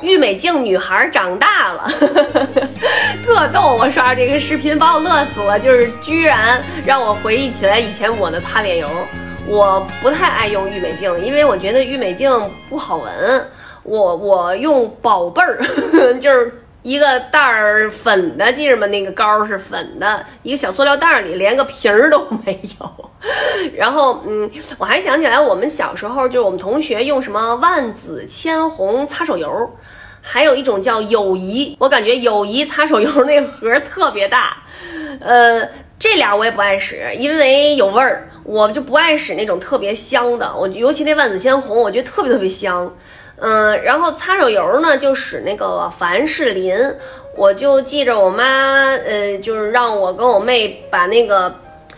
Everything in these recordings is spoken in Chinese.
郁美净女孩长大了，特逗！我刷这个视频把我乐死了，就是居然让我回忆起来以前我的擦脸油。我不太爱用郁美净，因为我觉得郁美净不好闻。我我用宝贝儿，就是一个袋儿粉的，记着吗？那个膏是粉的，一个小塑料袋儿里连个瓶儿都没有。然后嗯，我还想起来我们小时候，就是我们同学用什么万紫千红擦手油。还有一种叫友谊，我感觉友谊擦手油那盒特别大，呃，这俩我也不爱使，因为有味儿，我就不爱使那种特别香的。我尤其那万紫千红，我觉得特别特别香。嗯，然后擦手油呢，就使那个凡士林。我就记着我妈，呃，就是让我跟我妹把那个，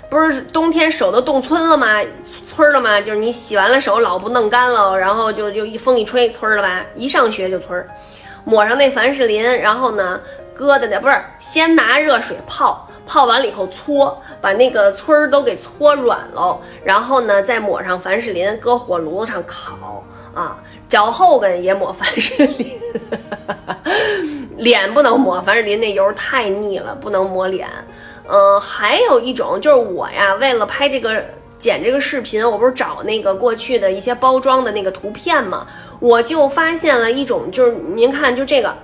不是冬天手都冻皴了吗？皴了吗？就是你洗完了手老不弄干了，然后就就一风一吹皴了吧？一上学就皴。抹上那凡士林，然后呢，搁在那不是先拿热水泡，泡完了以后搓，把那个村儿都给搓软喽，然后呢再抹上凡士林，搁火炉子上烤啊，脚后跟也抹凡士林，脸不能抹凡士林，那油太腻了，不能抹脸。嗯，还有一种就是我呀，为了拍这个。剪这个视频，我不是找那个过去的一些包装的那个图片嘛，我就发现了一种，就是您看，就这个，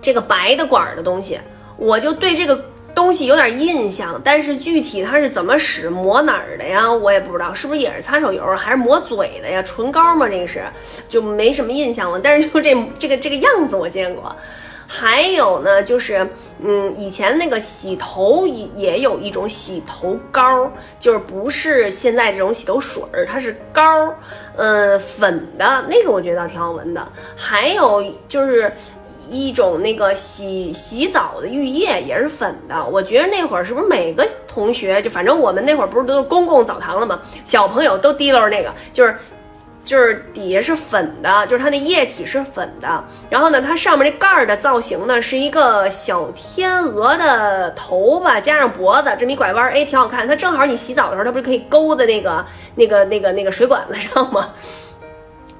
这个白的管儿的东西，我就对这个东西有点印象，但是具体它是怎么使、抹哪儿的呀，我也不知道，是不是也是擦手油，还是抹嘴的呀？唇膏吗？这个是就没什么印象了，但是就这这个这个样子我见过。还有呢，就是，嗯，以前那个洗头也也有一种洗头膏，就是不是现在这种洗头水儿，它是膏，嗯，粉的那个，我觉得挺好闻的。还有就是一种那个洗洗澡的浴液，也是粉的。我觉得那会儿是不是每个同学，就反正我们那会儿不是都是公共澡堂了吗？小朋友都提溜那个，就是。就是底下是粉的，就是它那液体是粉的，然后呢，它上面那盖儿的造型呢是一个小天鹅的头发加上脖子这么一拐弯，哎，挺好看。它正好你洗澡的时候，它不是可以勾在那个那个那个那个水管子上吗？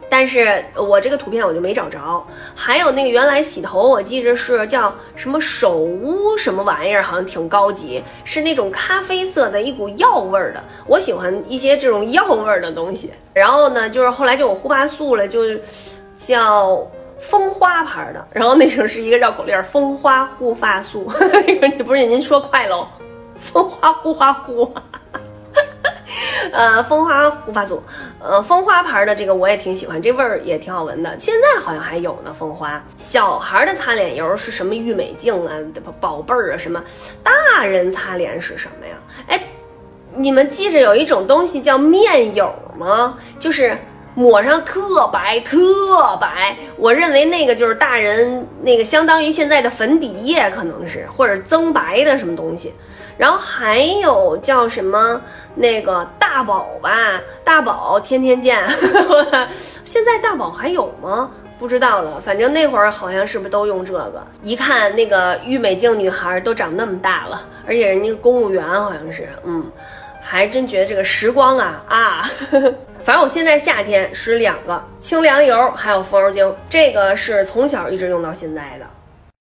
但是我这个图片我就没找着，还有那个原来洗头，我记着是叫什么手屋什么玩意儿，好像挺高级，是那种咖啡色的一股药味儿的。我喜欢一些这种药味儿的东西。然后呢，就是后来就有护发素了，就叫蜂花牌的。然后那时候是一个绕口令，蜂花护发素。你不是您说快喽？蜂花护发护。呃，蜂花护发素，呃，蜂花牌的这个我也挺喜欢，这味儿也挺好闻的。现在好像还有呢，蜂花。小孩的擦脸油是什么？郁美净啊，宝贝儿啊，什么？大人擦脸是什么呀？哎，你们记着有一种东西叫面油吗？就是抹上特白特白。我认为那个就是大人那个，相当于现在的粉底液，可能是或者增白的什么东西。然后还有叫什么那个大宝吧，大宝天天见。现在大宝还有吗？不知道了。反正那会儿好像是不是都用这个？一看那个郁美净女孩都长那么大了，而且人家公务员，好像是，嗯，还真觉得这个时光啊啊。反正我现在夏天使两个清凉油，还有风油精，这个是从小一直用到现在的。